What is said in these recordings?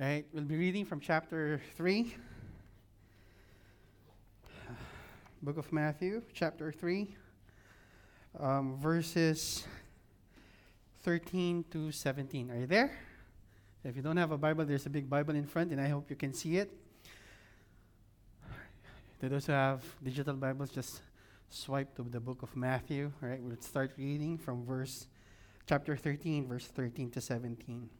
Right? We'll be reading from chapter 3. Book of Matthew, chapter 3, um, verses 13 to 17. Are you there? If you don't have a Bible, there's a big Bible in front, and I hope you can see it. To those who have digital Bibles, just swipe to the book of Matthew. Right, we'll start reading from verse chapter 13, verse 13 to 17.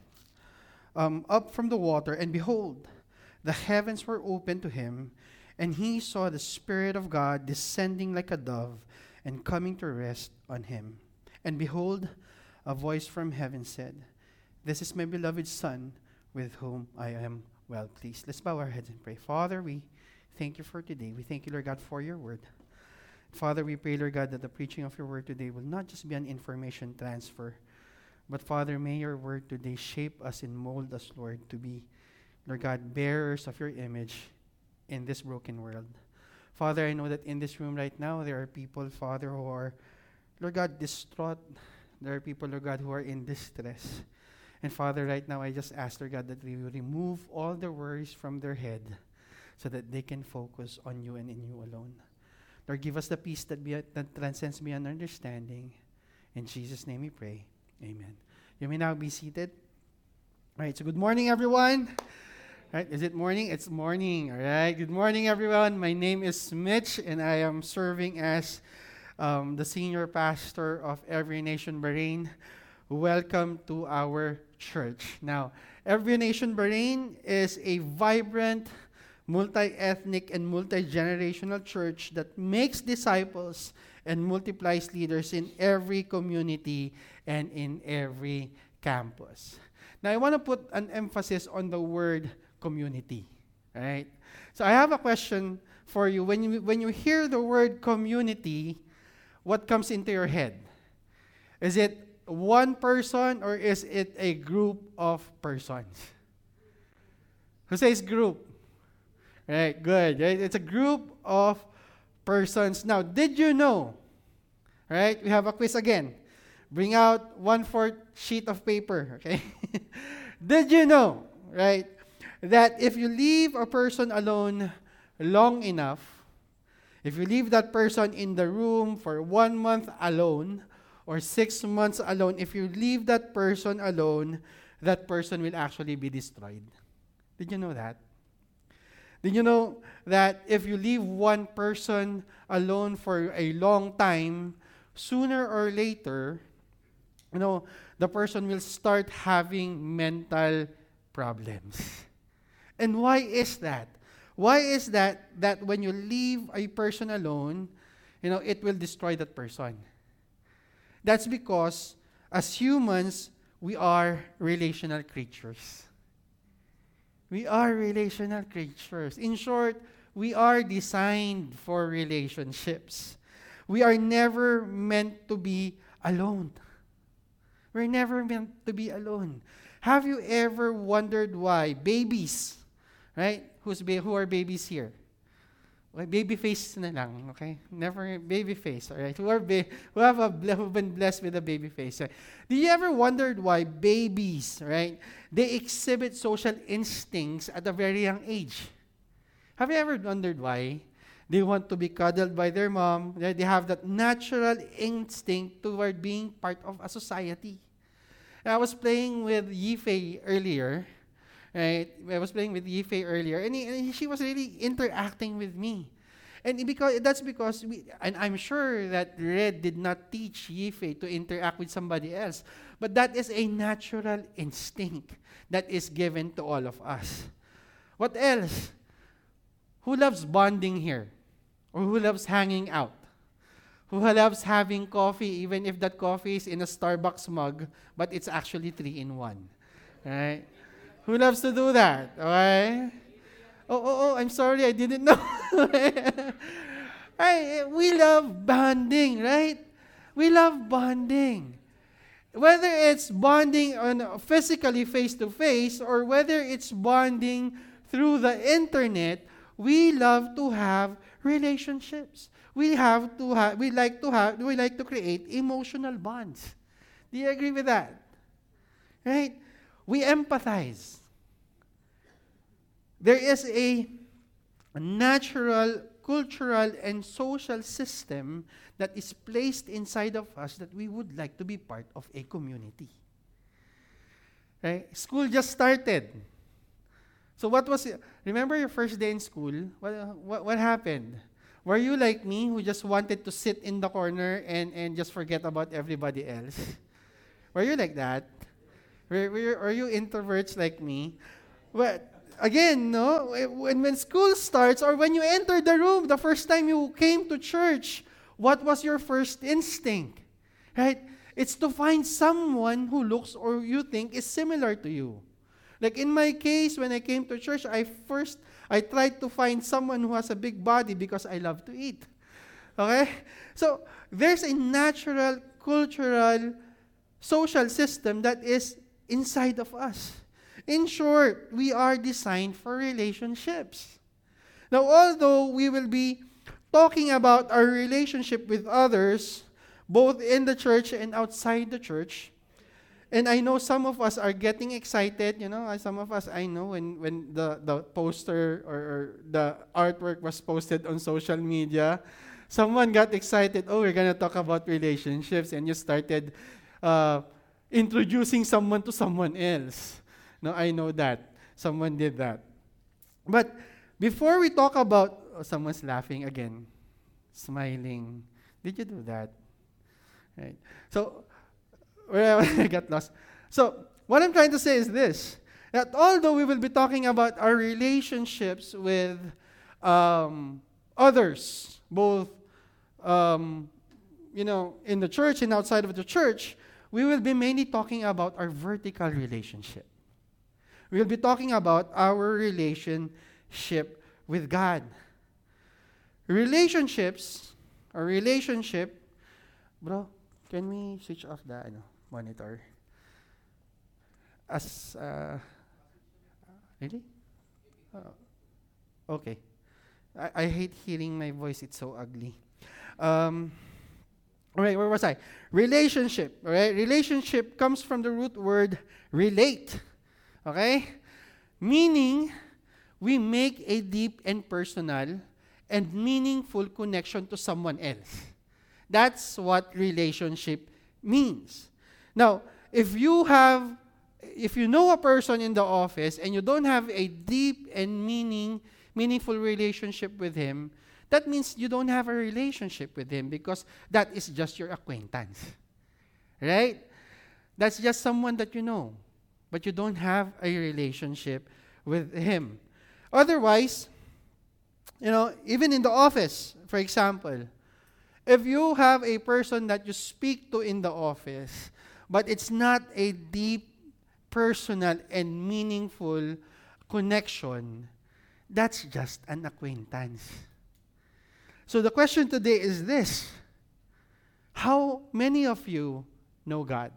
um, up from the water, and behold, the heavens were opened to him, and he saw the Spirit of God descending like a dove and coming to rest on him. And behold, a voice from heaven said, This is my beloved Son, with whom I am well pleased. Let's bow our heads and pray. Father, we thank you for today. We thank you, Lord God, for your word. Father, we pray, Lord God, that the preaching of your word today will not just be an information transfer, but Father, may your word today shape us and mold us, Lord, to be, Lord God, bearers of your image in this broken world. Father, I know that in this room right now, there are people, Father, who are, Lord God, distraught. There are people, Lord God, who are in distress. And Father, right now, I just ask, Lord God, that we remove all the worries from their head so that they can focus on you and in you alone. Lord, give us the peace that, be, that transcends beyond understanding. In Jesus' name we pray. Amen. You may now be seated. All right, so good morning, everyone. Right, is it morning? It's morning. All right, good morning, everyone. My name is Mitch, and I am serving as um, the senior pastor of Every Nation Bahrain. Welcome to our church. Now, Every Nation Bahrain is a vibrant, multi ethnic, and multi generational church that makes disciples and multiplies leaders in every community and in every campus. Now, I want to put an emphasis on the word community, right? So, I have a question for you. When you, when you hear the word community, what comes into your head? Is it one person or is it a group of persons? Who says group? Right, good. Right? It's a group of persons. Now, did you know? Right? We have a quiz again. Bring out one fourth sheet of paper. Okay. did you know? Right? That if you leave a person alone long enough, if you leave that person in the room for one month alone or six months alone, if you leave that person alone, that person will actually be destroyed. Did you know that? Did you know that if you leave one person alone for a long time, sooner or later, you know, the person will start having mental problems. And why is that? Why is that that when you leave a person alone, you know, it will destroy that person? That's because as humans, we are relational creatures. We are relational creatures. In short, we are designed for relationships. We are never meant to be alone. We're never meant to be alone. Have you ever wondered why babies, right? Who's ba- who are babies here? Okay, baby face na lang, okay? Never baby face, all right? Who are ba- who have a who've been blessed with a baby face? Right? Do you ever wondered why babies, right? They exhibit social instincts at a very young age. Have you ever wondered why? They want to be cuddled by their mom. They they have that natural instinct toward being part of a society. I was playing with Yifei earlier, right? I was playing with Yifei earlier, and, he, and she was really interacting with me. And because that's because we, and I'm sure that Red did not teach Yifei to interact with somebody else, but that is a natural instinct that is given to all of us. What else? Who loves bonding here? Or who loves hanging out? Who loves having coffee even if that coffee is in a Starbucks mug, but it's actually three in one? Right? Who loves to do that? Okay? Oh, oh, oh, I'm sorry, I didn't know. right? We love bonding, right? We love bonding. Whether it's bonding on physically face to face or whether it's bonding through the internet, we love to have relationships. We have to have we like to have we like to create emotional bonds. Do you agree with that? Right? We empathize. There is a natural, cultural, and social system that is placed inside of us that we would like to be part of a community. Right? School just started. So what was it? Remember your first day in school? What, what, what happened? Were you like me who just wanted to sit in the corner and, and just forget about everybody else? Were you like that? Were, are you introverts like me? But again, no, eh, when, when school starts or when you enter the room, the first time you came to church, what was your first instinct? Right? It's to find someone who looks or you think is similar to you. Like in my case, when I came to church, I first I tried to find someone who has a big body because I love to eat. Okay? So there's a natural, cultural, social system that is inside of us. In short, we are designed for relationships. Now, although we will be talking about our relationship with others, both in the church and outside the church, and I know some of us are getting excited, you know, some of us I know when, when the, the poster or, or the artwork was posted on social media, someone got excited, oh, we're going to talk about relationships, and you started uh, introducing someone to someone else. No, I know that. Someone did that. But before we talk about, oh, someone's laughing again, smiling. Did you do that? Right. So where I got lost. So, what I'm trying to say is this that although we will be talking about our relationships with um, others, both um, you know, in the church and outside of the church, we will be mainly talking about our vertical relationship. We will be talking about our relationship with God. Relationships, or relationship, bro, can we switch off the ano, monitor. As, uh, really? Uh, okay. I, I hate hearing my voice, it's so ugly. Um, all right, where was I? Relationship. All right, relationship comes from the root word relate. Okay? Meaning, we make a deep and personal and meaningful connection to someone else. That's what relationship means. Now, if you have if you know a person in the office and you don't have a deep and meaning meaningful relationship with him, that means you don't have a relationship with him because that is just your acquaintance. Right? That's just someone that you know, but you don't have a relationship with him. Otherwise, you know, even in the office, for example, if you have a person that you speak to in the office, but it's not a deep, personal, and meaningful connection, that's just an acquaintance. So the question today is this How many of you know God?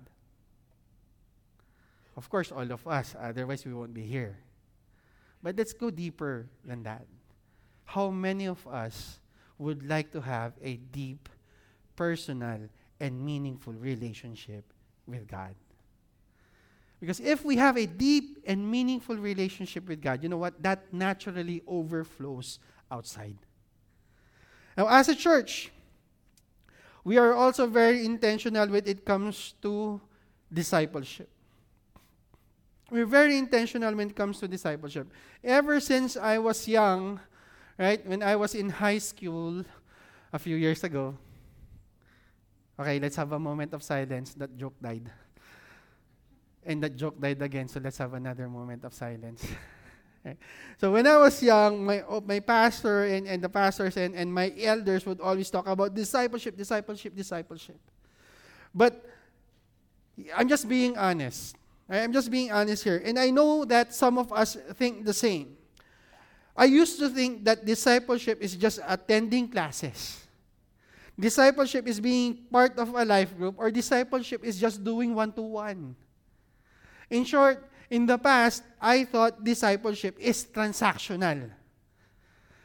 Of course, all of us, otherwise, we won't be here. But let's go deeper than that. How many of us would like to have a deep, personal, and meaningful relationship with God. Because if we have a deep and meaningful relationship with God, you know what? That naturally overflows outside. Now, as a church, we are also very intentional when it comes to discipleship. We're very intentional when it comes to discipleship. Ever since I was young, right, when I was in high school a few years ago, Okay, let's have a moment of silence. That joke died. And that joke died again, so let's have another moment of silence. So when I was young, my, oh, my pastor and, and the pastors and, and my elders would always talk about discipleship, discipleship, discipleship. But I'm just being honest. I'm just being honest here. And I know that some of us think the same. I used to think that discipleship is just attending classes. Discipleship is being part of a life group, or discipleship is just doing one to one. In short, in the past, I thought discipleship is transactional.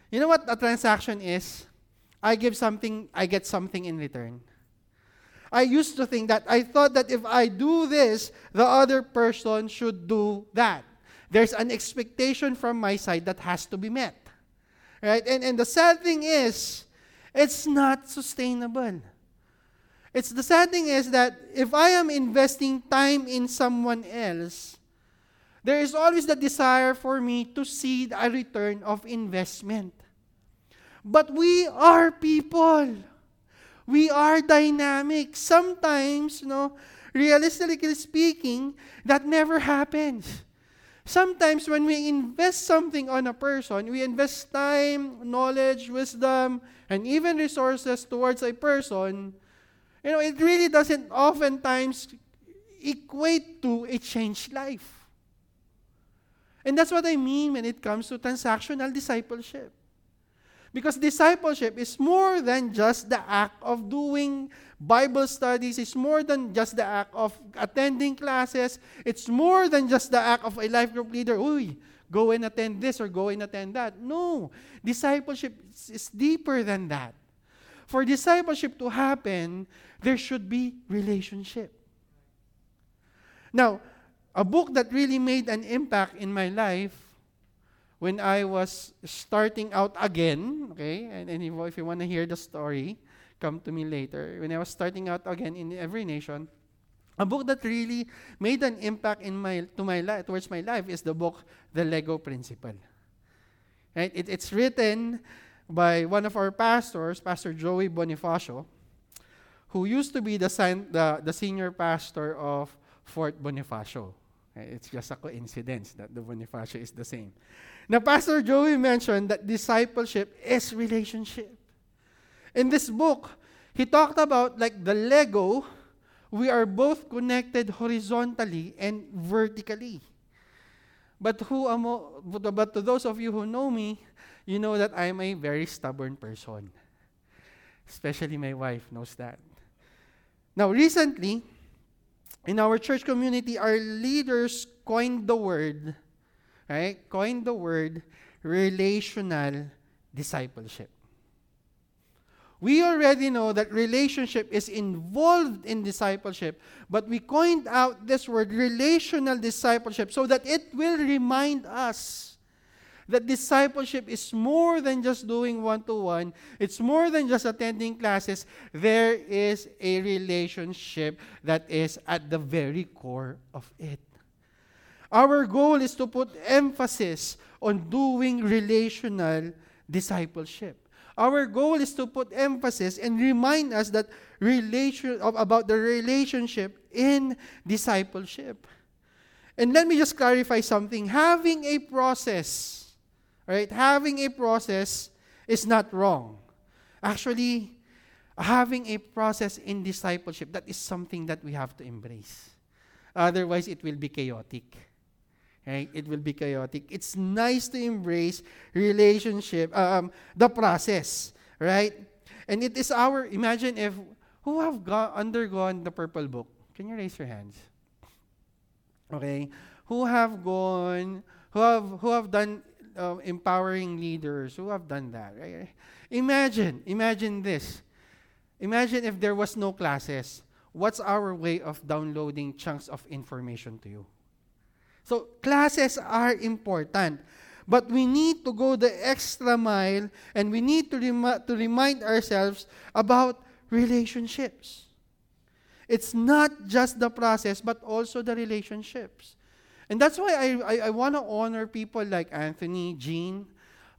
You know what a transaction is? I give something, I get something in return. I used to think that. I thought that if I do this, the other person should do that. There's an expectation from my side that has to be met. Right? And, and the sad thing is, it's not sustainable. It's the sad thing is that if I am investing time in someone else, there is always the desire for me to see a return of investment. But we are people. We are dynamic. Sometimes, you know, realistically speaking, that never happens. Sometimes when we invest something on a person, we invest time, knowledge, wisdom, and even resources towards a person, you know, it really doesn't oftentimes equate to a changed life. And that's what I mean when it comes to transactional discipleship. Because discipleship is more than just the act of doing Bible studies. It's more than just the act of attending classes. It's more than just the act of a life group leader. Uy, go and attend this or go and attend that. No. Discipleship is deeper than that. For discipleship to happen, there should be relationship. Now, a book that really made an impact in my life when I was starting out again, okay, and, and if you want to hear the story, come to me later. When I was starting out again in every nation, a book that really made an impact in my to my life towards my life is the book The Lego Principle. Right? It, it's written by one of our pastors, Pastor Joey Bonifacio, who used to be the, the, the senior pastor of Fort Bonifacio. Eh, it's just a coincidence that the Bonifacio is the same. Now, Pastor Joey mentioned that discipleship is relationship. In this book, he talked about like the Lego, we are both connected horizontally and vertically. But who am but to those of you who know me, you know that I'm a very stubborn person. Especially my wife knows that. Now, recently, in our church community, our leaders coined the word right, coined the word relational discipleship. We already know that relationship is involved in discipleship, but we coined out this word relational discipleship so that it will remind us that discipleship is more than just doing one to one, it's more than just attending classes. There is a relationship that is at the very core of it. Our goal is to put emphasis on doing relational discipleship. Our goal is to put emphasis and remind us that relation about the relationship in discipleship. And let me just clarify something. Having a process, right? Having a process is not wrong. Actually, having a process in discipleship, that is something that we have to embrace. Otherwise, it will be chaotic. Right? It will be chaotic. It's nice to embrace relationship, um, the process, right? And it is our, imagine if, who have go- undergone the purple book? Can you raise your hands? Okay. Who have gone, who have, who have done empowering leaders, who have done that, right? Imagine, imagine this. Imagine if there was no classes. What's our way of downloading chunks of information to you? So classes are important. But we need to go the extra mile and we need to, rem- to remind ourselves about relationships. It's not just the process, but also the relationships. And that's why I, I, I want to honor people like Anthony, Jean.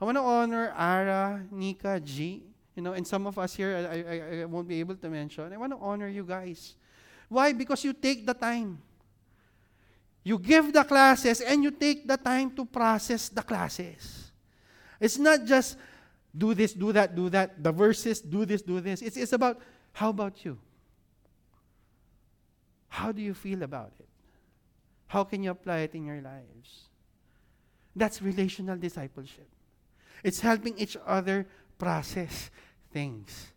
I want to honor Ara, Nika, G. You know, and some of us here, I, I, I won't be able to mention. I want to honor you guys. Why? Because you take the time. You give the classes and you take the time to process the classes. It's not just do this, do that, do that, the verses, do this, do this. It's, it's about how about you? How do you feel about it? How can you apply it in your lives? That's relational discipleship. It's helping each other process things.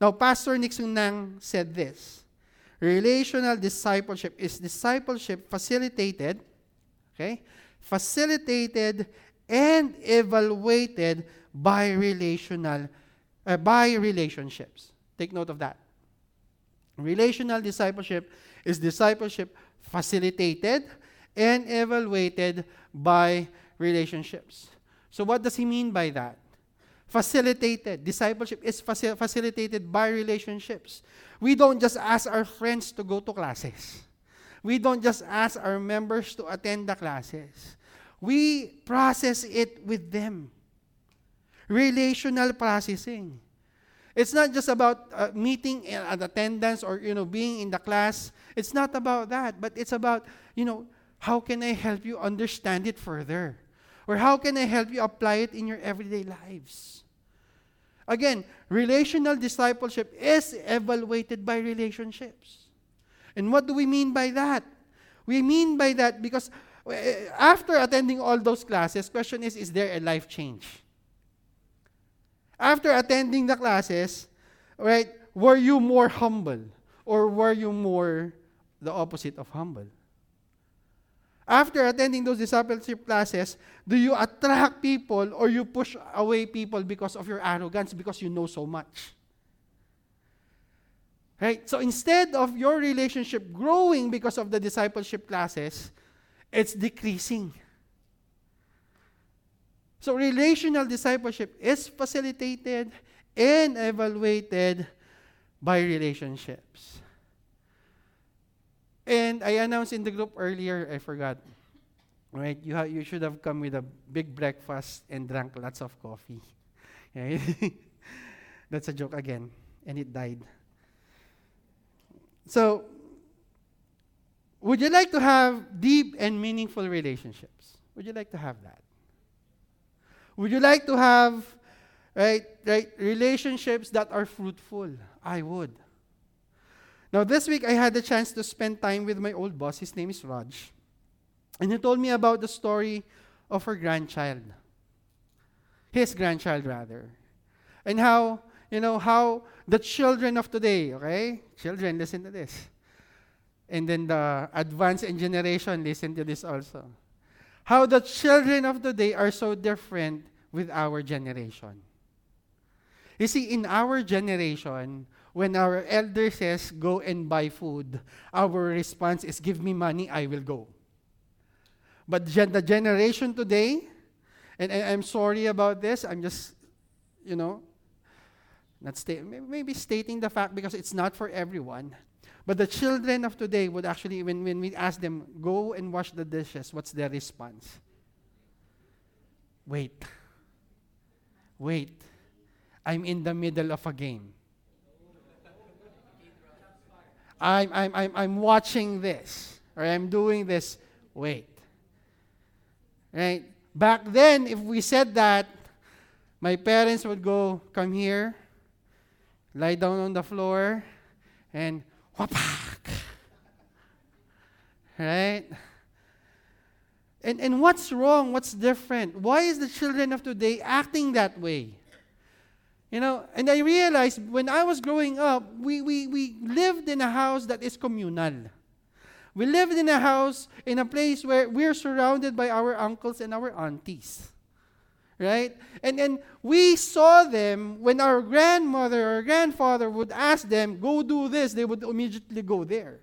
Now, Pastor Nixon Nang said this Relational discipleship is discipleship facilitated, okay? Facilitated and evaluated by relational uh, by relationships. Take note of that. Relational discipleship is discipleship facilitated and evaluated by relationships. So what does he mean by that? Facilitated. Discipleship is faci- facilitated by relationships. We don't just ask our friends to go to classes. We don't just ask our members to attend the classes. We process it with them. Relational processing. It's not just about uh, meeting at attendance or you know being in the class. It's not about that, but it's about you know how can I help you understand it further, or how can I help you apply it in your everyday lives. Again, relational discipleship is evaluated by relationships. And what do we mean by that? We mean by that because eh, after attending all those classes, question is, is there a life change? After attending the classes, right, were you more humble? Or were you more the opposite of humble? After attending those discipleship classes, do you attract people or you push away people because of your arrogance because you know so much? Right? So instead of your relationship growing because of the discipleship classes, it's decreasing. So relational discipleship is facilitated and evaluated by relationships. And I announced in the group earlier, I forgot. Right? You, ha- you should have come with a big breakfast and drank lots of coffee. That's a joke again. And it died. So, would you like to have deep and meaningful relationships? Would you like to have that? Would you like to have right, right relationships that are fruitful? I would. Now, this week I had the chance to spend time with my old boss. His name is Raj. And he told me about the story of her grandchild. His grandchild, rather. And how, you know, how the children of today, okay? Children, listen to this. And then the advanced generation, listen to this also. How the children of today are so different with our generation. You see, in our generation, when our elder says, go and buy food, our response is, give me money, I will go. But gen- the generation today, and I- I'm sorry about this, I'm just, you know, not sta- maybe stating the fact because it's not for everyone. But the children of today would actually, when, when we ask them, go and wash the dishes, what's their response? Wait. Wait. I'm in the middle of a game. I'm, I'm, I'm, I'm watching this, or I'm doing this. Wait. Right? Back then, if we said that, my parents would go, come here, lie down on the floor, and Right? And, and what's wrong? What's different? Why is the children of today acting that way? You know, and I realized when I was growing up, we, we, we lived in a house that is communal. We lived in a house, in a place where we're surrounded by our uncles and our aunties. Right? And then we saw them when our grandmother or grandfather would ask them, go do this, they would immediately go there.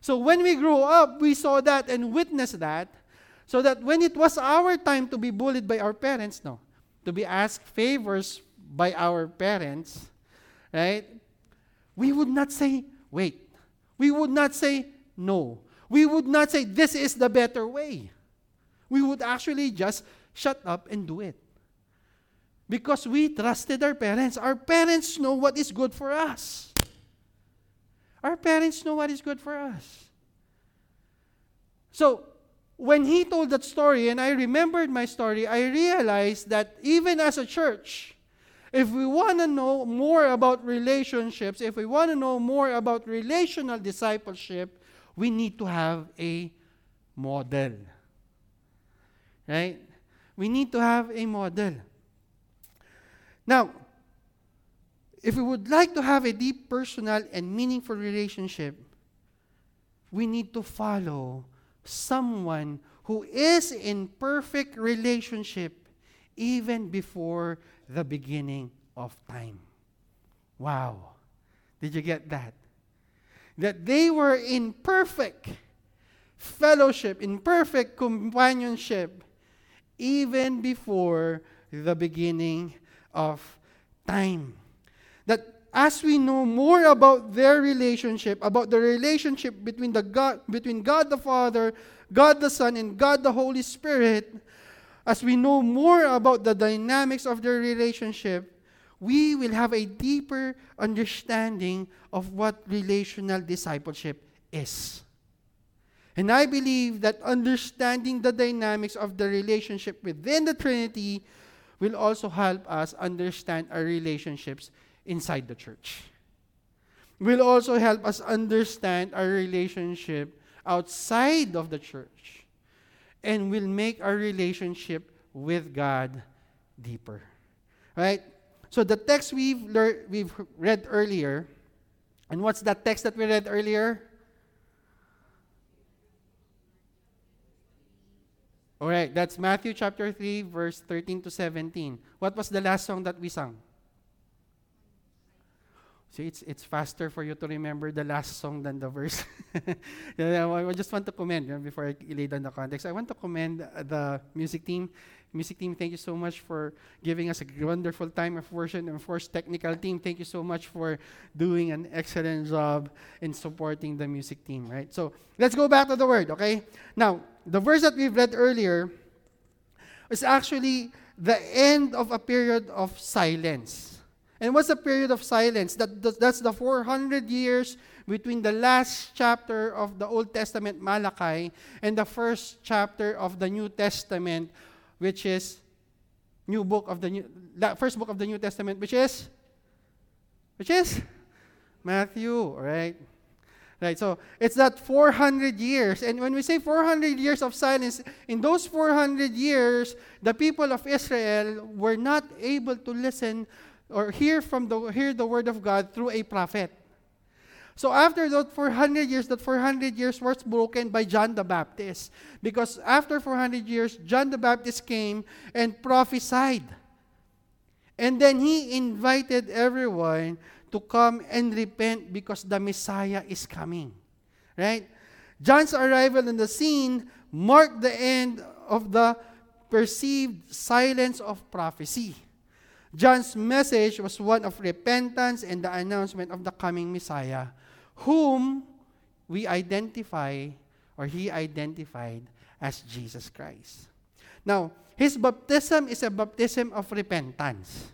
So when we grew up, we saw that and witnessed that, so that when it was our time to be bullied by our parents, no, to be asked favors by our parents, right? We would not say, wait. We would not say, no. We would not say, this is the better way. We would actually just shut up and do it. Because we trusted our parents. Our parents know what is good for us. Our parents know what is good for us. So, when he told that story and I remembered my story, I realized that even as a church, if we want to know more about relationships, if we want to know more about relational discipleship, we need to have a model. Right? We need to have a model. Now, if we would like to have a deep personal and meaningful relationship, we need to follow someone who is in perfect relationship even before the beginning of time. Wow. Did you get that? That they were in perfect fellowship, in perfect companionship, even before the beginning of time. That as we know more about their relationship, about the relationship between the God between God the Father, God the Son, and God the Holy Spirit, as we know more about the dynamics of their relationship, we will have a deeper understanding of what relational discipleship is. And I believe that understanding the dynamics of the relationship within the Trinity will also help us understand our relationships inside the church. Will also help us understand our relationship outside of the church and will make our relationship with God deeper. Right? So the text we've learned we've read earlier, and what's that text that we read earlier? All right, that's Matthew chapter 3 verse 13 to 17. What was the last song that we sang? See, it's, it's faster for you to remember the last song than the verse. I just want to commend, before I lay down the context, I want to commend the music team. Music team, thank you so much for giving us a wonderful time of worship. And of course, technical team, thank you so much for doing an excellent job in supporting the music team, right? So let's go back to the word, okay? Now, the verse that we've read earlier is actually the end of a period of silence. And what's the period of silence? That, that's the 400 years between the last chapter of the Old Testament, Malachi, and the first chapter of the New Testament, which is new book of the new first book of the New Testament, which is which is Matthew, right? Right. So it's that 400 years. And when we say 400 years of silence, in those 400 years, the people of Israel were not able to listen or hear from the hear the word of God through a prophet. So after that 400 years, that 400 years was broken by John the Baptist. Because after 400 years, John the Baptist came and prophesied. And then he invited everyone to come and repent because the Messiah is coming. Right? John's arrival in the scene marked the end of the perceived silence of prophecy. John's message was one of repentance and the announcement of the coming Messiah, whom we identify, or he identified as Jesus Christ. Now, his baptism is a baptism of repentance.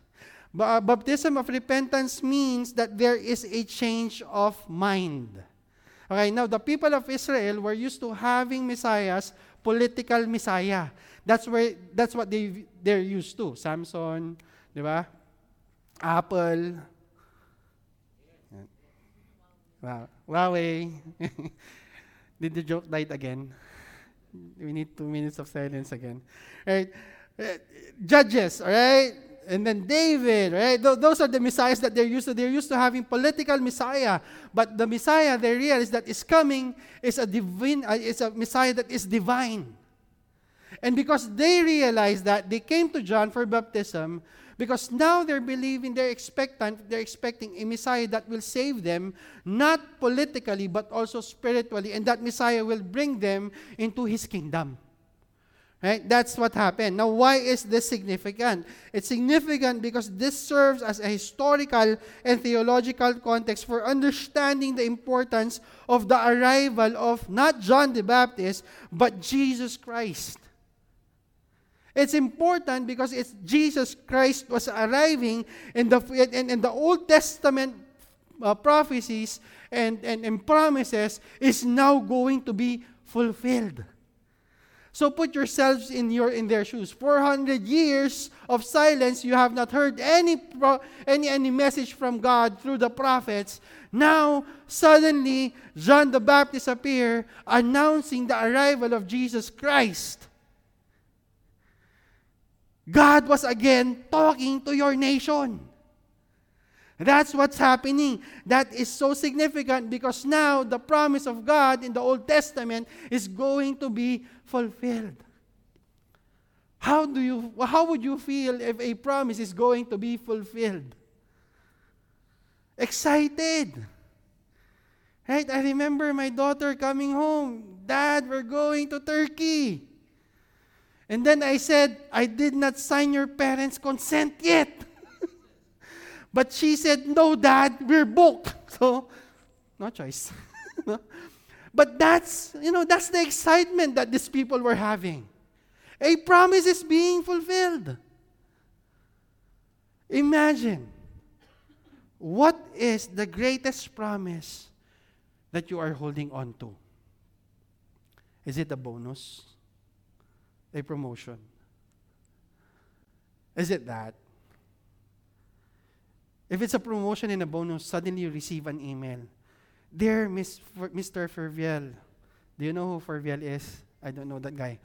Baptism of repentance means that there is a change of mind. Okay, now the people of Israel were used to having messiahs, political messiah. That's where that's what they they're used to. Samson, Di ba? Apple. Wow. Huawei. Did the joke die again? We need two minutes of silence again. Right? Uh, judges, all right? And then David, right? Th- those are the messiahs that they're used to. They're used to having political messiah, but the messiah they realize that is coming is a divine, uh, is a messiah that is divine. And because they realized that, they came to John for baptism because now they're believing, they're expectant, they're expecting a Messiah that will save them, not politically, but also spiritually, and that Messiah will bring them into his kingdom. Right? That's what happened. Now, why is this significant? It's significant because this serves as a historical and theological context for understanding the importance of the arrival of not John the Baptist, but Jesus Christ. It's important because it's Jesus Christ was arriving in the in, in the Old Testament uh, prophecies and, and, and promises is now going to be fulfilled. So put yourselves in your in their shoes. 400 years of silence, you have not heard any pro, any any message from God through the prophets. Now, suddenly, John the Baptist appear announcing the arrival of Jesus Christ. God was again talking to your nation. That's what's happening. That is so significant because now the promise of God in the Old Testament is going to be fulfilled. How do you how would you feel if a promise is going to be fulfilled? Excited. Right? I remember my daughter coming home. Dad, we're going to Turkey. And then I said, I did not sign your parents' consent yet. But she said, No, Dad, we're booked. So, no choice. but that's, you know, that's the excitement that these people were having. A promise is being fulfilled. Imagine what is the greatest promise that you are holding on to? Is it a bonus? A promotion? Is it that? If it's a promotion and a bonus, suddenly you receive an email. Dear Miss, Mr. Ferviel, do you know who Ferviel is? I don't know that guy.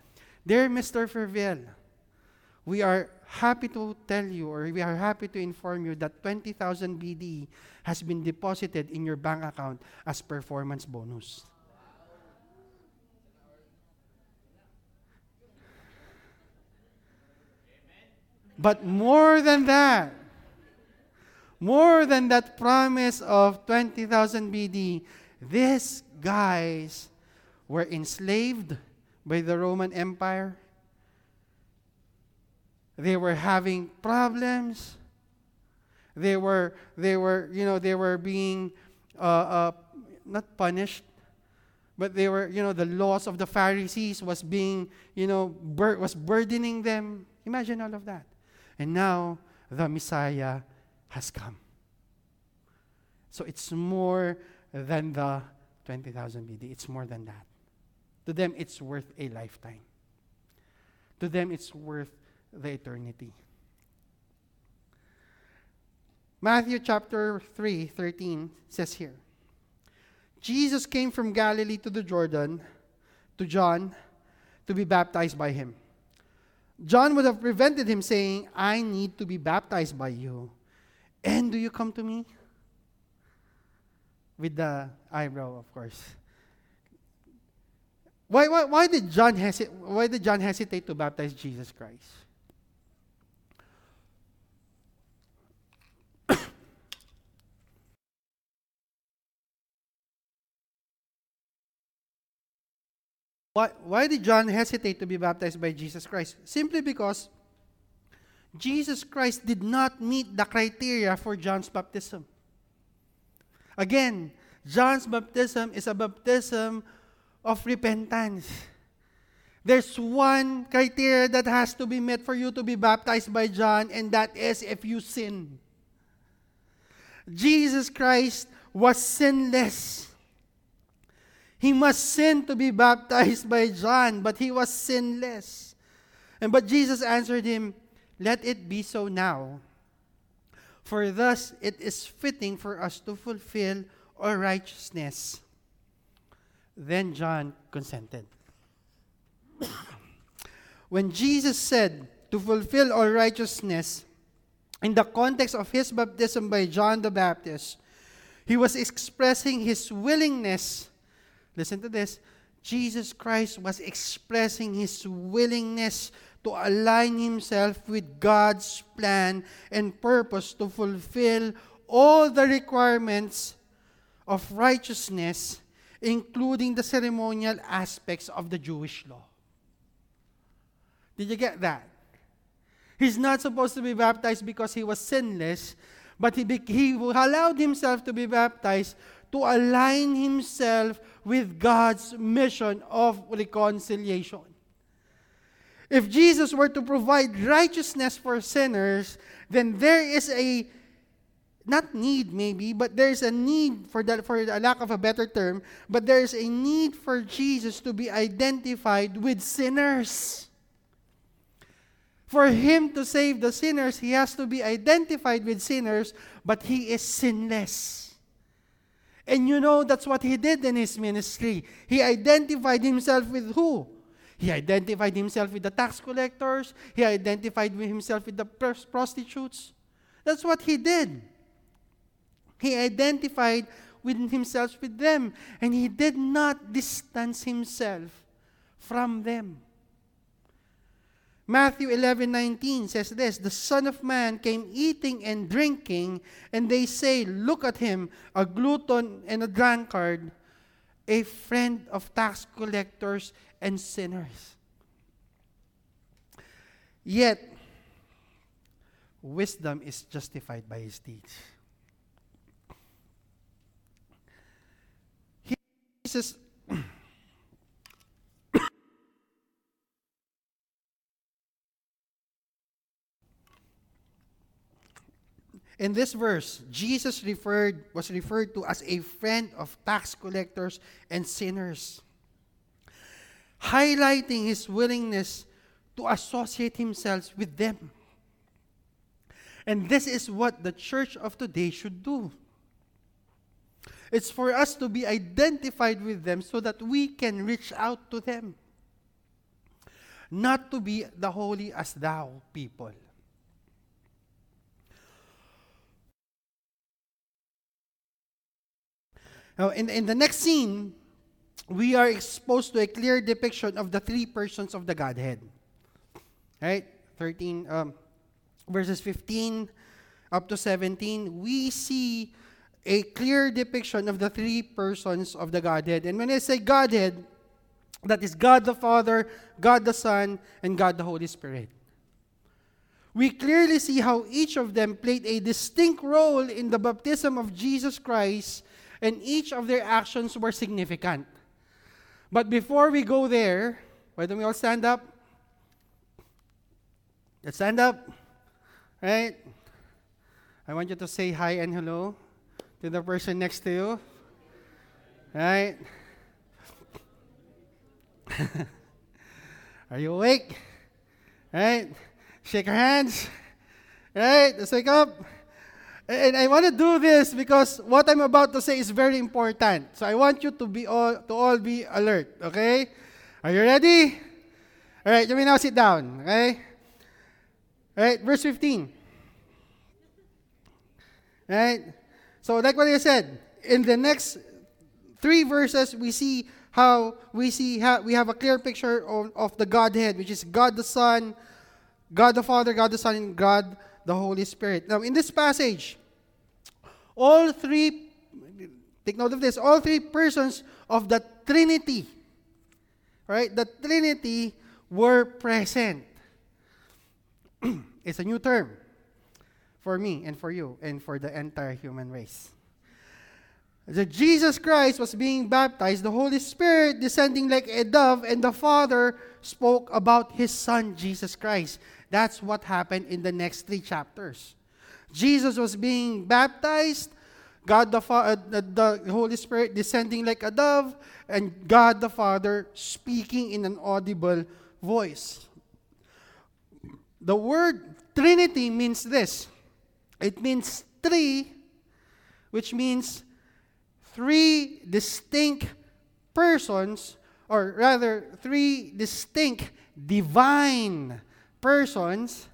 Dear Mr. Ferviel, we are happy to tell you or we are happy to inform you that 20,000 BD has been deposited in your bank account as performance bonus. But more than that, more than that promise of 20,000 BD, these guys were enslaved by the Roman Empire. They were having problems. They were, they were, you know, they were being uh, uh, not punished, but they were, you know, the laws of the Pharisees was being, you know, bur- was burdening them. Imagine all of that. And now the Messiah has come. So it's more than the 20,000 BD. It's more than that. To them, it's worth a lifetime. To them, it's worth the eternity. Matthew chapter 3, 13 says here Jesus came from Galilee to the Jordan, to John, to be baptized by him. John would have prevented him saying, I need to be baptized by you. And do you come to me? With the eyebrow, of course. Why, why, why, did John hesi- why did John hesitate to baptize Jesus Christ? why, why did John hesitate to be baptized by Jesus Christ? Simply because Jesus Christ did not meet the criteria for John's baptism. Again, John's baptism is a baptism of repentance. There's one criteria that has to be met for you to be baptized by John, and that is if you sin. Jesus Christ was sinless. He must sin to be baptized by John, but he was sinless. And but Jesus answered him, Let it be so now. For thus it is fitting for us to fulfill our righteousness. Then John consented. when Jesus said to fulfill all righteousness, in the context of his baptism by John the Baptist, he was expressing his willingness. Listen to this. Jesus Christ was expressing his willingness to align himself with God's plan and purpose to fulfill all the requirements of righteousness including the ceremonial aspects of the Jewish law. Did you get that? He's not supposed to be baptized because he was sinless, but he, be, he allowed himself to be baptized to align himself with God's mission of reconciliation. If Jesus were to provide righteousness for sinners, then there is a not need maybe, but there's a need for that for a lack of a better term, but there's a need for Jesus to be identified with sinners. For him to save the sinners, he has to be identified with sinners, but he is sinless. And you know that's what he did in his ministry. He identified himself with who? He identified himself with the tax collectors. He identified himself with the prostitutes. That's what he did. He identified with himself with them, and he did not distance himself from them. Matthew 11:19 says this, "The Son of Man came eating and drinking, and they say, look at him, a glutton and a drunkard, a friend of tax collectors and sinners." Yet wisdom is justified by his deeds. Jesus In this verse, Jesus referred was referred to as a friend of tax collectors and sinners, highlighting his willingness to associate himself with them. And this is what the church of today should do. It's for us to be identified with them so that we can reach out to them. Not to be the holy as thou people. Now, in, in the next scene, we are exposed to a clear depiction of the three persons of the Godhead. Right? 13, um, verses 15 up to 17, we see a clear depiction of the three persons of the Godhead. And when I say Godhead, that is God the Father, God the Son, and God the Holy Spirit. We clearly see how each of them played a distinct role in the baptism of Jesus Christ, and each of their actions were significant. But before we go there, why don't we all stand up? Let's stand up. Right? I want you to say hi and hello to the person next to you. Right? Are you awake? Right? Shake your hands. Right? Let's wake up. And I want to do this because what I'm about to say is very important. So I want you to be all to all be alert. Okay? Are you ready? All right. Let me now sit down. Okay? All right. Verse 15. All right? So, like what I said, in the next three verses, we see how we see how we have a clear picture of, of the Godhead, which is God the Son, God the Father, God the Son, and God the Holy Spirit. Now, in this passage, all three, take note of this, all three persons of the Trinity, right? The Trinity were present. it's a new term for me and for you and for the entire human race. That Jesus Christ was being baptized, the Holy Spirit descending like a dove, and the Father spoke about His Son, Jesus Christ. That's what happened in the next three chapters. Jesus was being baptized, God the, uh, the Holy Spirit descending like a dove, and God the Father speaking in an audible voice. The word Trinity means this it means three, which means three distinct persons, or rather, three distinct divine persons.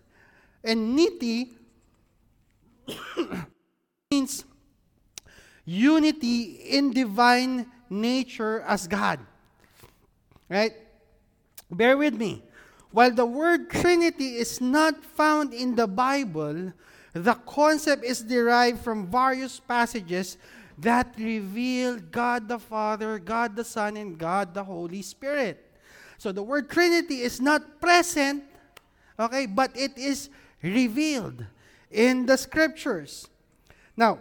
And niti means unity in divine nature as God. Right? Bear with me. While the word Trinity is not found in the Bible, the concept is derived from various passages that reveal God the Father, God the Son, and God the Holy Spirit. So the word Trinity is not present, okay, but it is revealed in the scriptures. Now,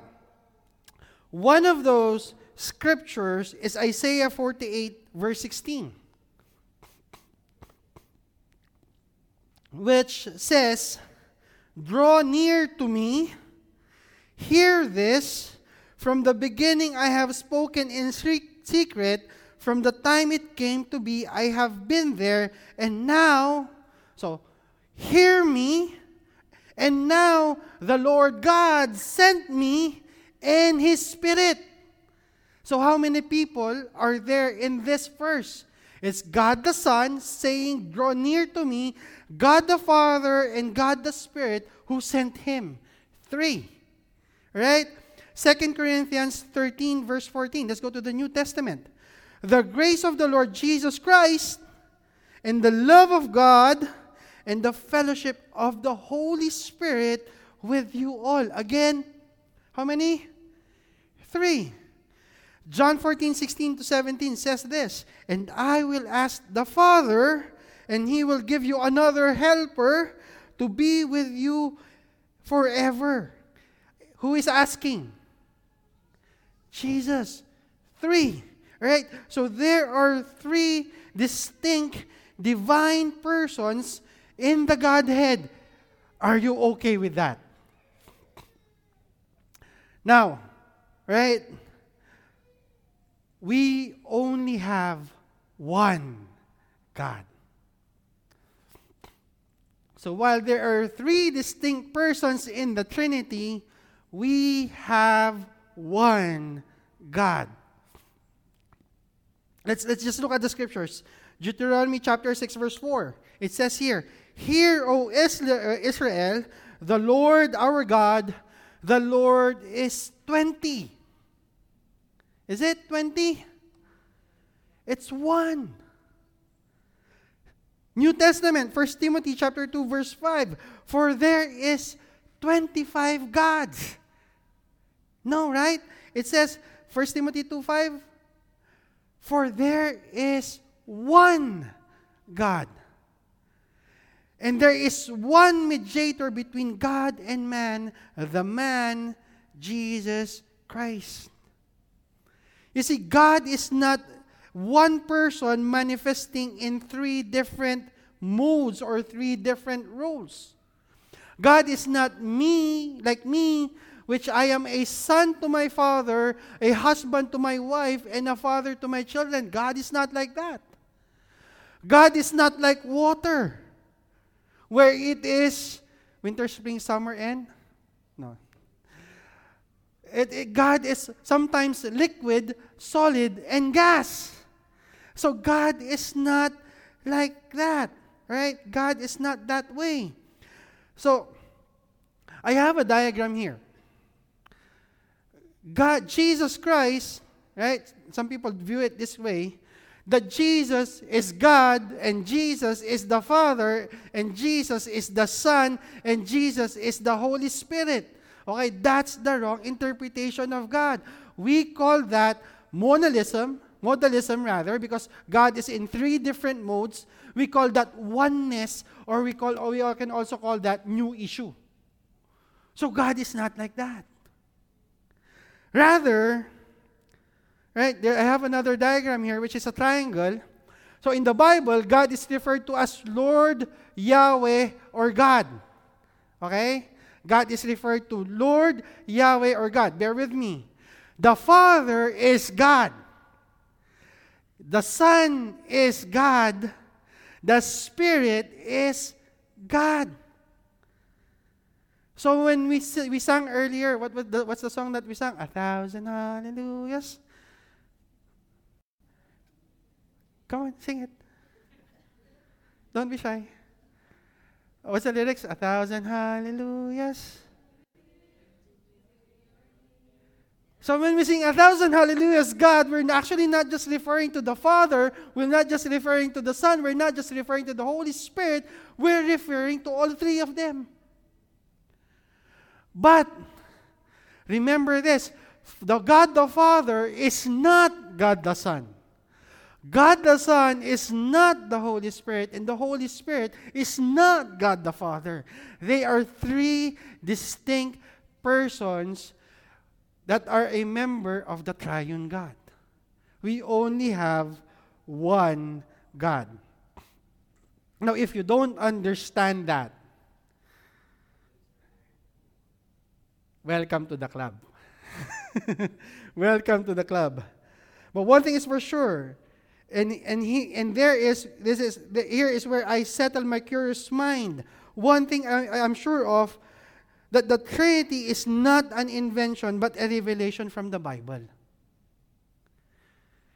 one of those scriptures is Isaiah 48, verse 16, which says, Draw near to me, Hear this. From the beginning I have spoken in secret. From the time it came to be, I have been there. And now, so, hear me. And now the Lord God sent me in His Spirit. So, how many people are there in this verse? It's God the Son saying, Draw near to me, God the Father, and God the Spirit who sent Him. Three. Right? 2 Corinthians 13, verse 14. Let's go to the New Testament. The grace of the Lord Jesus Christ and the love of God and the fellowship of the Holy Spirit with you all. Again, how many? Three. John 14, 16 to 17 says this And I will ask the Father, and he will give you another helper to be with you forever. Who is asking? Jesus. Three. Right? So there are three distinct divine persons in the Godhead. Are you okay with that? Now, right? We only have one God. So while there are three distinct persons in the Trinity, we have one God. Let's, let's just look at the scriptures. Deuteronomy chapter 6, verse 4. It says here, Hear, O uh, Israel, the Lord our God, the Lord is 20. Is it 20? It's one. New Testament, 1 Timothy chapter 2 verse 5, for there is 25 gods. No, right? It says 1 Timothy 2 5, for there is one God. And there is one mediator between God and man, the man, Jesus Christ. You see, God is not one person manifesting in three different modes or three different roles. God is not me, like me, which I am a son to my father, a husband to my wife, and a father to my children. God is not like that. God is not like water where it is winter, spring, summer, and no. It, it, God is sometimes liquid, solid, and gas. So God is not like that, right? God is not that way. So I have a diagram here. God, Jesus Christ, right? Some people view it this way that Jesus is God and Jesus is the Father and Jesus is the Son and Jesus is the Holy Spirit. Okay, that's the wrong interpretation of God. We call that monalism, modalism rather, because God is in three different modes. We call that oneness, or we call, or we can also call that new issue. So God is not like that. Rather, Right? There, I have another diagram here, which is a triangle. So in the Bible, God is referred to as Lord, Yahweh, or God. Okay? God is referred to Lord, Yahweh, or God. Bear with me. The Father is God. The Son is God. The Spirit is God. So when we we sang earlier, what, what the, what's the song that we sang? A thousand hallelujahs. Come on, sing it. Don't be shy. What's the lyrics? A thousand hallelujahs. So when we sing a thousand hallelujahs, God, we're actually not just referring to the Father, we're not just referring to the Son, we're not just referring to the Holy Spirit, we're referring to all three of them. But remember this the God the Father is not God the Son. God the Son is not the Holy Spirit, and the Holy Spirit is not God the Father. They are three distinct persons that are a member of the triune God. We only have one God. Now, if you don't understand that, welcome to the club. welcome to the club. But one thing is for sure, and and he and there is this is the, here is where I settle my curious mind. One thing I, I'm sure of that the Trinity is not an invention but a revelation from the Bible.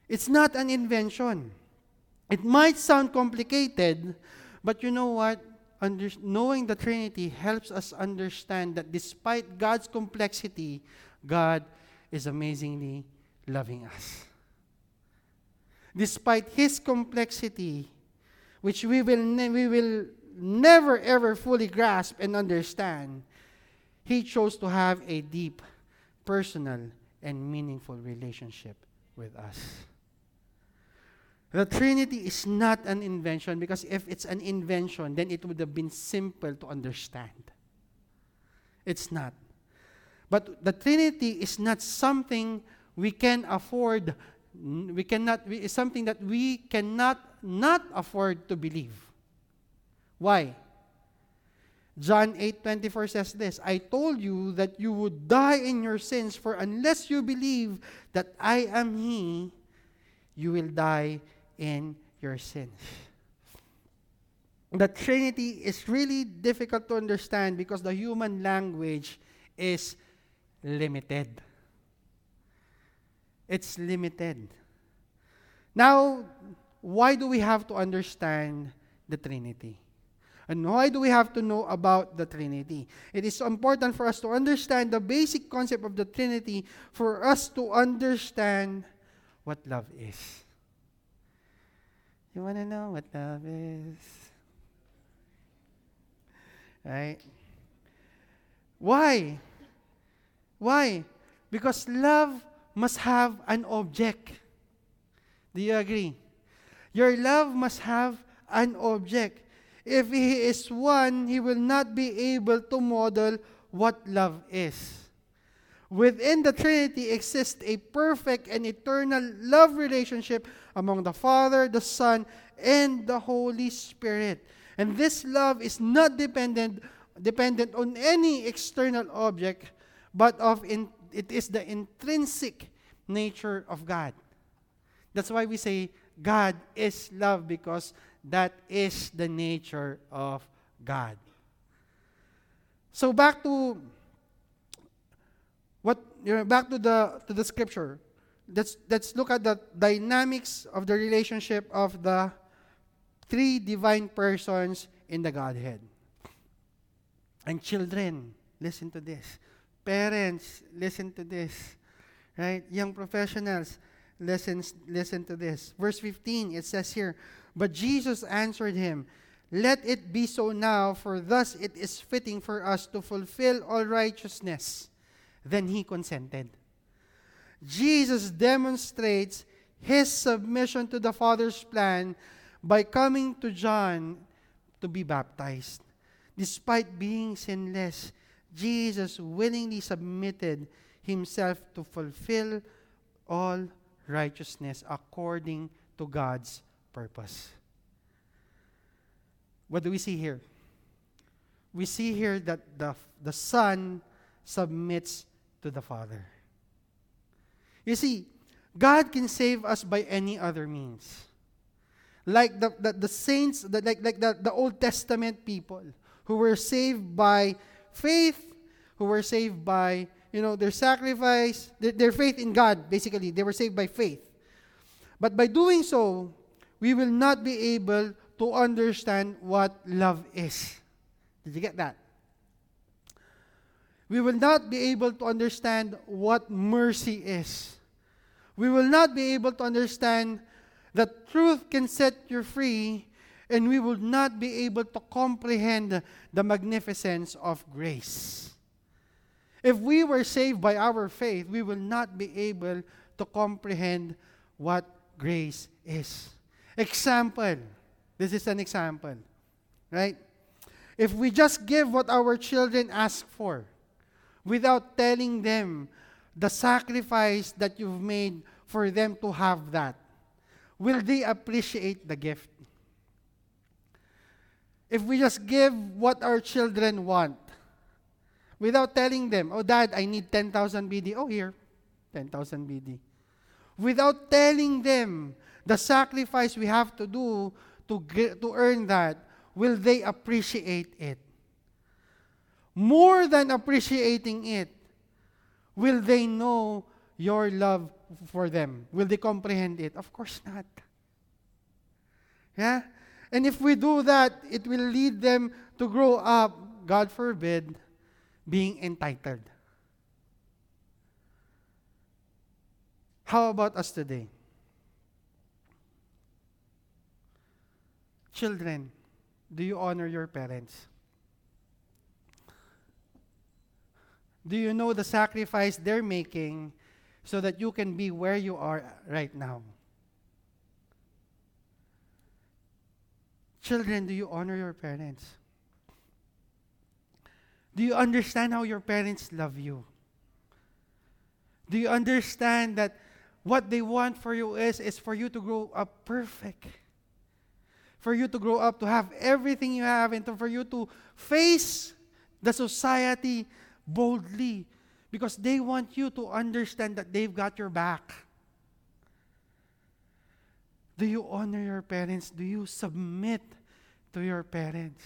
It's not an invention. It might sound complicated, but you know what? Under, knowing the Trinity helps us understand that despite God's complexity, God is amazingly loving us. Despite His complexity, which we will, ne- we will never ever fully grasp and understand, He chose to have a deep, personal, and meaningful relationship with us. The Trinity is not an invention because if it's an invention, then it would have been simple to understand. It's not. But the Trinity is not something we can afford. We cannot. It's something that we cannot not afford to believe. Why? John 8:24 says this, I told you that you would die in your sins for unless you believe that I am he, you will die in your sins. The Trinity is really difficult to understand because the human language is limited. It's limited. Now, why do we have to understand the Trinity? And why do we have to know about the Trinity? It is important for us to understand the basic concept of the Trinity for us to understand what love is. You want to know what love is? Right? Why? Why? Because love must have an object. Do you agree? Your love must have an object. If he is one, he will not be able to model what love is. Within the Trinity exists a perfect and eternal love relationship among the Father, the Son, and the Holy Spirit. And this love is not dependent dependent on any external object, but of in, it is the intrinsic nature of God. That's why we say God is love because that is the nature of God. So back to what you know, back to the to the scripture. Let's let's look at the dynamics of the relationship of the three divine persons in the Godhead. And children, listen to this. Parents, listen to this. Right? Young professionals, listen, listen to this. Verse 15, it says here, But Jesus answered him, Let it be so now, for thus it is fitting for us to fulfill all righteousness. Then he consented. Jesus demonstrates his submission to the Father's plan by coming to John to be baptized. Despite being sinless, Jesus willingly submitted himself to fulfill all righteousness according to God's purpose. What do we see here? We see here that the, the Son submits to the Father. You see, God can save us by any other means. Like the, the, the saints, the, like, like the, the Old Testament people who were saved by faith, who were saved by, you know, their sacrifice, their, their faith in God, basically. They were saved by faith. But by doing so, we will not be able to understand what love is. Did you get that? We will not be able to understand what mercy is. We will not be able to understand that truth can set you free, and we will not be able to comprehend the magnificence of grace. If we were saved by our faith, we will not be able to comprehend what grace is. Example. This is an example. Right? If we just give what our children ask for without telling them the sacrifice that you've made for them to have that, will they appreciate the gift? If we just give what our children want without telling them, oh, dad, I need 10,000 BD. Oh, here, 10,000 BD. Without telling them the sacrifice we have to do to, to earn that, will they appreciate it? More than appreciating it, will they know your love for them? Will they comprehend it? Of course not. Yeah? And if we do that, it will lead them to grow up, God forbid, being entitled. How about us today? Children, do you honor your parents? Do you know the sacrifice they're making so that you can be where you are right now? Children, do you honor your parents? Do you understand how your parents love you? Do you understand that what they want for you is, is for you to grow up perfect? For you to grow up to have everything you have and to, for you to face the society boldly because they want you to understand that they've got your back. Do you honor your parents? Do you submit to your parents?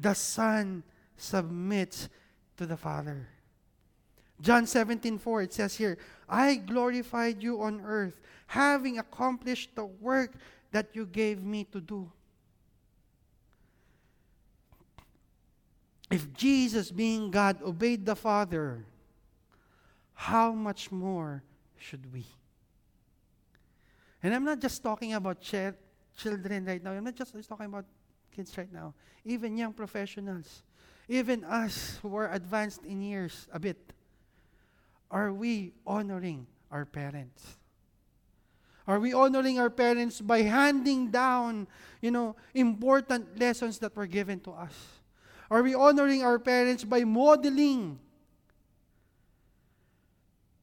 The Son submits to the Father. John 17, 4, it says here, I glorified you on earth, having accomplished the work that you gave me to do. If Jesus, being God, obeyed the Father, how much more should we? And I'm not just talking about ch- children right now. I'm not just, just talking about kids right now. Even young professionals. Even us who are advanced in years a bit. Are we honoring our parents? Are we honoring our parents by handing down, you know, important lessons that were given to us? Are we honoring our parents by modeling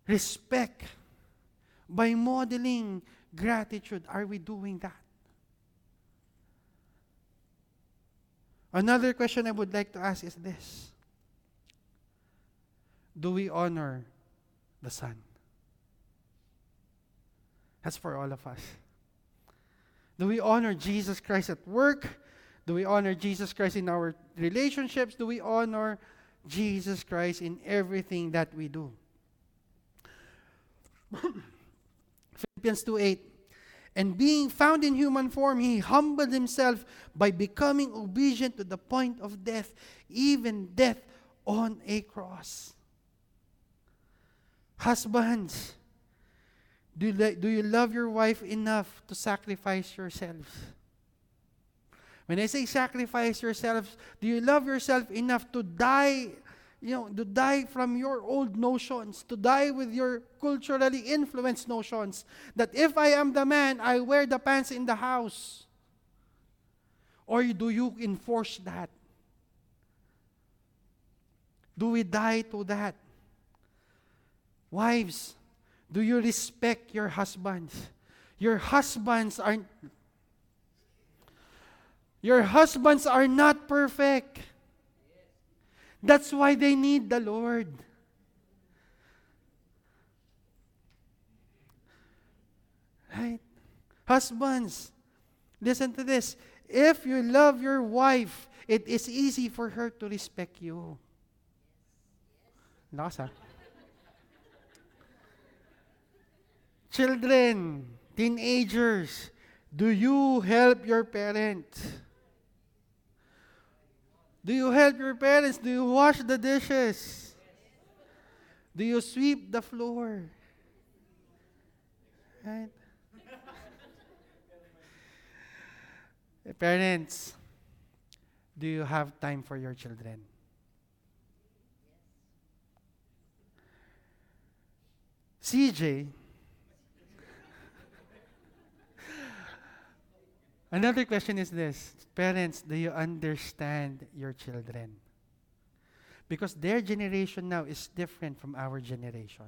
respect, by modeling gratitude? Are we doing that? Another question I would like to ask is this Do we honor the Son? That's for all of us. Do we honor Jesus Christ at work? Do we honor Jesus Christ in our relationships? Do we honor Jesus Christ in everything that we do? Philippians 2 8. And being found in human form, he humbled himself by becoming obedient to the point of death, even death on a cross. Husbands, do you, do you love your wife enough to sacrifice yourselves? When I say sacrifice yourselves, do you love yourself enough to die, you know, to die from your old notions, to die with your culturally influenced notions that if I am the man, I wear the pants in the house? Or do you enforce that? Do we die to that? Wives, do you respect your husbands? Your husbands aren't your husbands are not perfect. That's why they need the Lord. Right? Husbands, listen to this. If you love your wife, it is easy for her to respect you. Lakas ah. Children, teenagers, do you help your parents? Do you help your parents? Do you wash the dishes? Do you sweep the floor? Right? parents, do you have time for your children? CJ, another question is this Parents, do you understand your children? Because their generation now is different from our generation.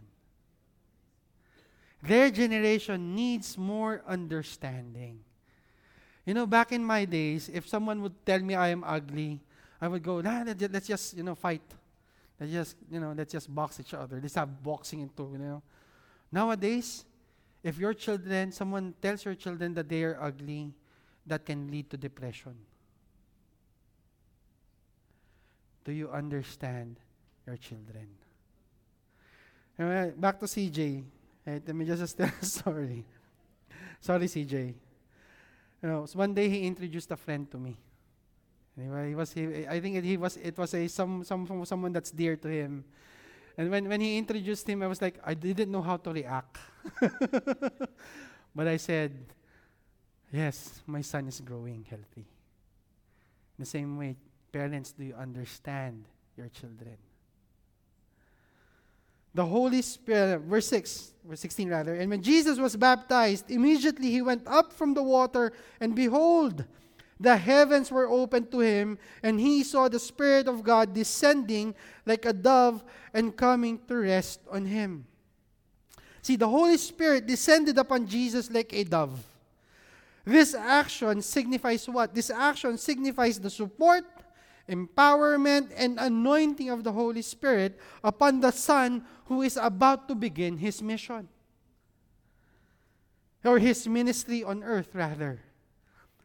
Their generation needs more understanding. You know, back in my days, if someone would tell me I am ugly, I would go, nah, let's just, you know, fight. Let's just, you know, let's just box each other. Let's have boxing into, you know. Nowadays, if your children, someone tells your children that they are ugly, that can lead to depression. Do you understand your children? Anyway, back to CJ. Let me just tell a story. Sorry, CJ. You know, so one day he introduced a friend to me. Anyway, he was he, I think he was it was a some some someone that's dear to him. And when, when he introduced him, I was like, I didn't know how to react. but I said, Yes, my son is growing healthy. In the same way, parents, do you understand your children? The Holy Spirit, verse 6, verse 16 rather, and when Jesus was baptized, immediately he went up from the water, and behold, the heavens were opened to him, and he saw the Spirit of God descending like a dove and coming to rest on him. See, the Holy Spirit descended upon Jesus like a dove. This action signifies what? This action signifies the support, empowerment, and anointing of the Holy Spirit upon the Son who is about to begin his mission. Or his ministry on earth, rather.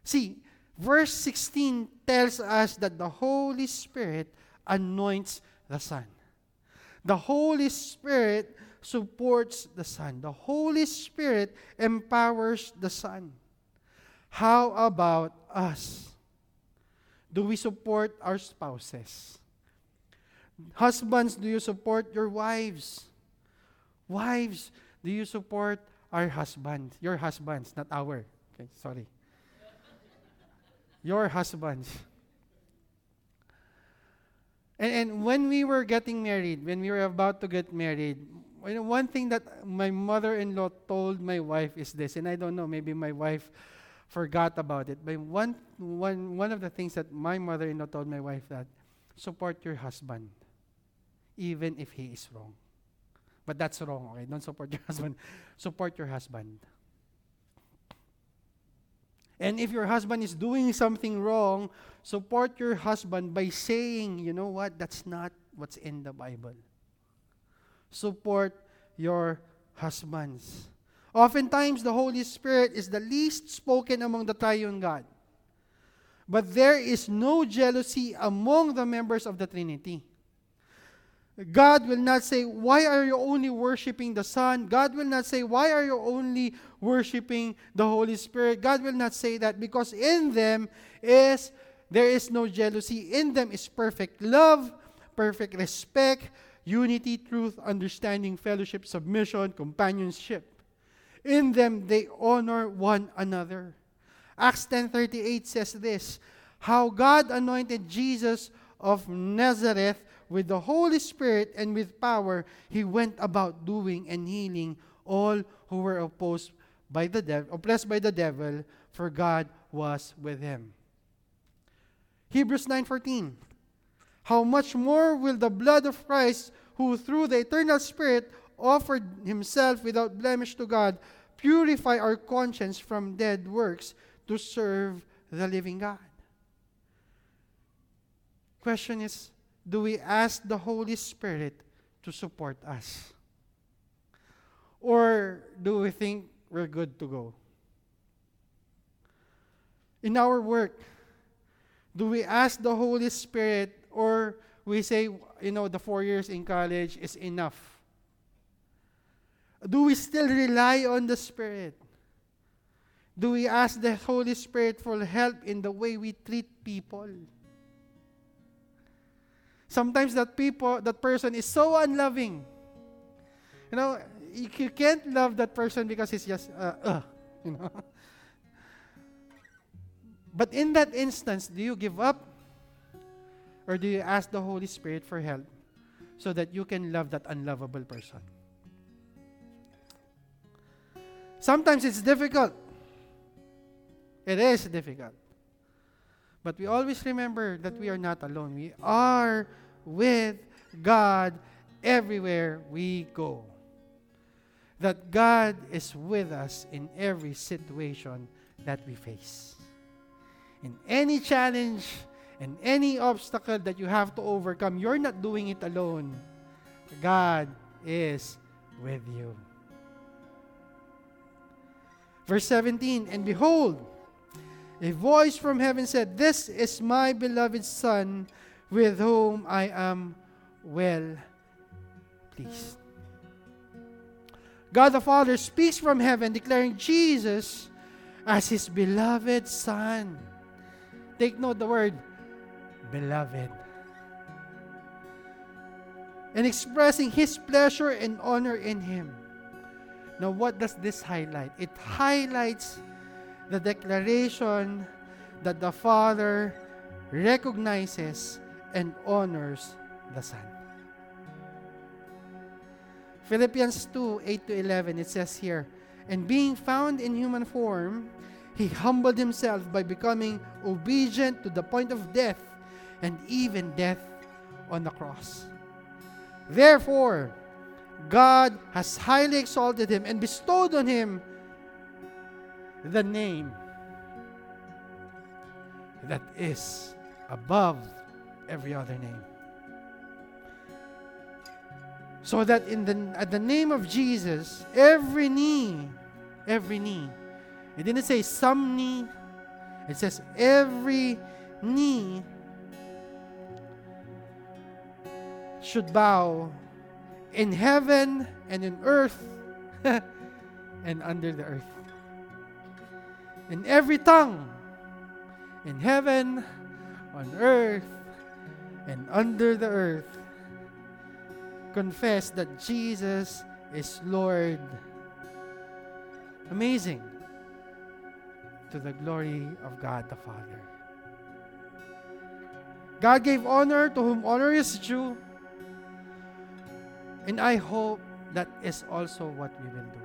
See, verse 16 tells us that the Holy Spirit anoints the Son. The Holy Spirit supports the Son. The Holy Spirit empowers the Son. How about us? Do we support our spouses? Husbands, do you support your wives? Wives, do you support our husbands? Your husbands, not our. Okay, sorry your husbands. And, and when we were getting married, when we were about to get married, one thing that my mother in law told my wife is this, and I don't know, maybe my wife forgot about it, but one, one, one of the things that my mother in law told my wife that support your husband, even if he is wrong. But that's wrong, okay? Don't support your husband. Support your husband. And if your husband is doing something wrong, support your husband by saying, you know what, that's not what's in the Bible. Support your husbands. Oftentimes, the Holy Spirit is the least spoken among the triune God. But there is no jealousy among the members of the Trinity. God will not say, Why are you only worshiping the Son? God will not say, Why are you only worshiping the Holy Spirit? God will not say that because in them is there is no jealousy. In them is perfect love, perfect respect, unity, truth, understanding, fellowship, submission, companionship. In them they honor one another. Acts 10:38 says this, how God anointed Jesus of Nazareth with the Holy Spirit and with power, he went about doing and healing all who were opposed by the devil, oppressed by the devil, for God was with him. Hebrews 9:14 How much more will the blood of Christ, who through the eternal Spirit offered himself without blemish to God, purify our conscience from dead works to serve the living God? Question is, do we ask the Holy Spirit to support us? Or do we think we're good to go? In our work, do we ask the Holy Spirit or we say, you know, the four years in college is enough? Do we still rely on the Spirit? Do we ask the Holy Spirit for help in the way we treat people? Sometimes that people, that person is so unloving. You know, you, can't love that person because he's just, uh, uh, you know. But in that instance, do you give up? Or do you ask the Holy Spirit for help so that you can love that unlovable person? Sometimes it's difficult. It is difficult. But we always remember that we are not alone. We are with God everywhere we go. That God is with us in every situation that we face. in any challenge and any obstacle that you have to overcome, you're not doing it alone. God is with you. Verse 17 And behold, a voice from heaven said, This is my beloved Son, with whom I am well pleased. God the Father speaks from heaven, declaring Jesus as his beloved Son. Take note the word beloved. And expressing his pleasure and honor in him. Now, what does this highlight? It highlights the declaration that the Father recognizes and honors the Son. Philippians 2 8 to 11, it says here, And being found in human form, he humbled himself by becoming obedient to the point of death, and even death on the cross. Therefore, God has highly exalted him and bestowed on him the name that is above every other name. So that in the at the name of Jesus, every knee, every knee. It didn't say some knee. It says every knee should bow in heaven and in earth and under the earth. And every tongue in heaven, on earth, and under the earth confess that Jesus is Lord. Amazing. To the glory of God the Father. God gave honor to whom honor is due. And I hope that is also what we will do.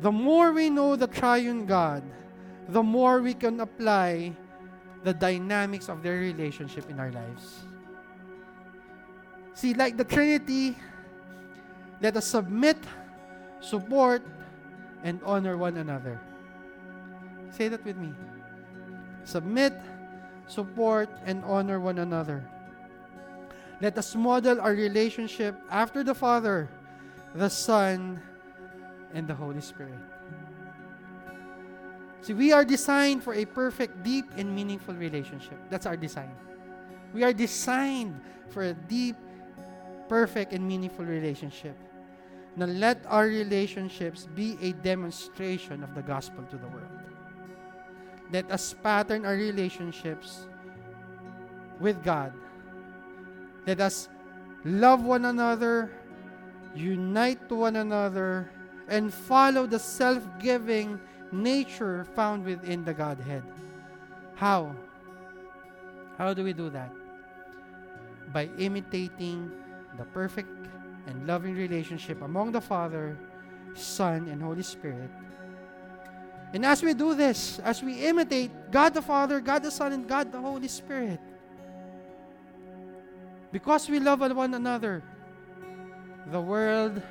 The more we know the triune God, the more we can apply the dynamics of their relationship in our lives. See, like the Trinity, let us submit, support, and honor one another. Say that with me. Submit, support, and honor one another. Let us model our relationship after the Father, the Son, and the Holy Spirit. See, we are designed for a perfect, deep, and meaningful relationship. That's our design. We are designed for a deep, perfect and meaningful relationship. Now let our relationships be a demonstration of the gospel to the world. Let us pattern our relationships with God. Let us love one another, unite to one another, and follow the self giving nature found within the Godhead. How? How do we do that? By imitating the perfect and loving relationship among the Father, Son, and Holy Spirit. And as we do this, as we imitate God the Father, God the Son, and God the Holy Spirit, because we love one another, the world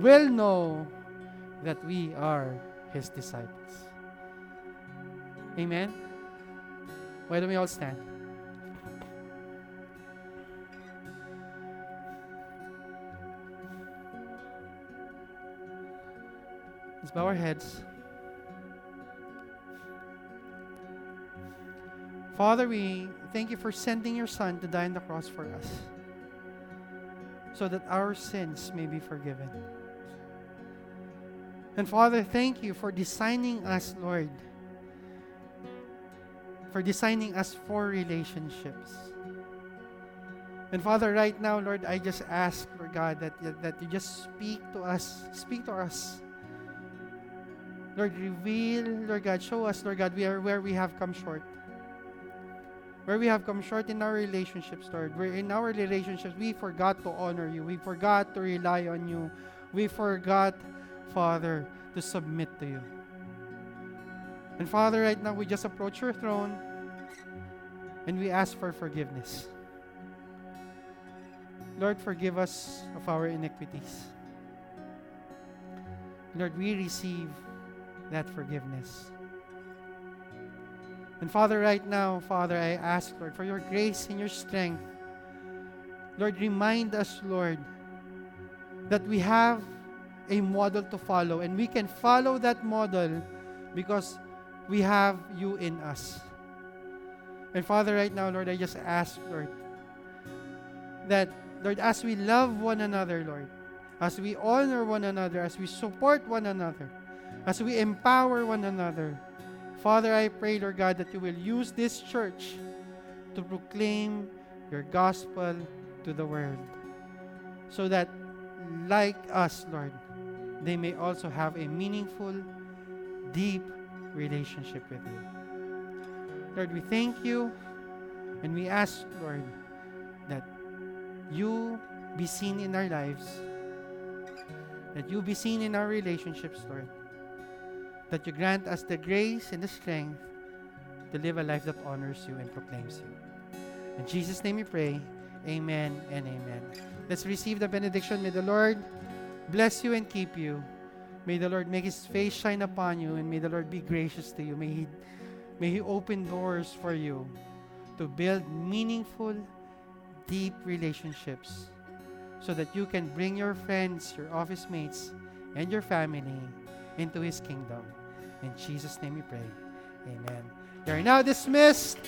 will know that we are His disciples. Amen? Why don't we all stand? Let's bow our heads. Father, we thank you for sending your Son to die on the cross for us so that our sins may be forgiven. And Father, thank you for designing us, Lord, for designing us for relationships. And Father, right now, Lord, I just ask, for God, that, that you just speak to us, speak to us Lord, reveal, Lord God, show us, Lord God, we are where we have come short. Where we have come short in our relationships, Lord. Where in our relationships, we forgot to honor you. We forgot to rely on you. We forgot, Father, to submit to you. And Father, right now, we just approach your throne and we ask for forgiveness. Lord, forgive us of our iniquities. Lord, we receive that forgiveness. And Father, right now, Father, I ask, Lord, for your grace and your strength. Lord, remind us, Lord, that we have a model to follow and we can follow that model because we have you in us. And Father, right now, Lord, I just ask, Lord, that, Lord, as we love one another, Lord, as we honor one another, as we support one another, as we empower one another, Father, I pray, Lord God, that you will use this church to proclaim your gospel to the world. So that, like us, Lord, they may also have a meaningful, deep relationship with you. Lord, we thank you and we ask, Lord, that you be seen in our lives, that you be seen in our relationships, Lord, that you grant us the grace and the strength to live a life that honors you and proclaims you. In Jesus' name we pray. Amen and amen. Let's receive the benediction. May the Lord bless you and keep you. May the Lord make his face shine upon you and may the Lord be gracious to you. May he, may he open doors for you to build meaningful, deep relationships so that you can bring your friends, your office mates, and your family into his kingdom. In Jesus' name we pray. Amen. You are now dismissed.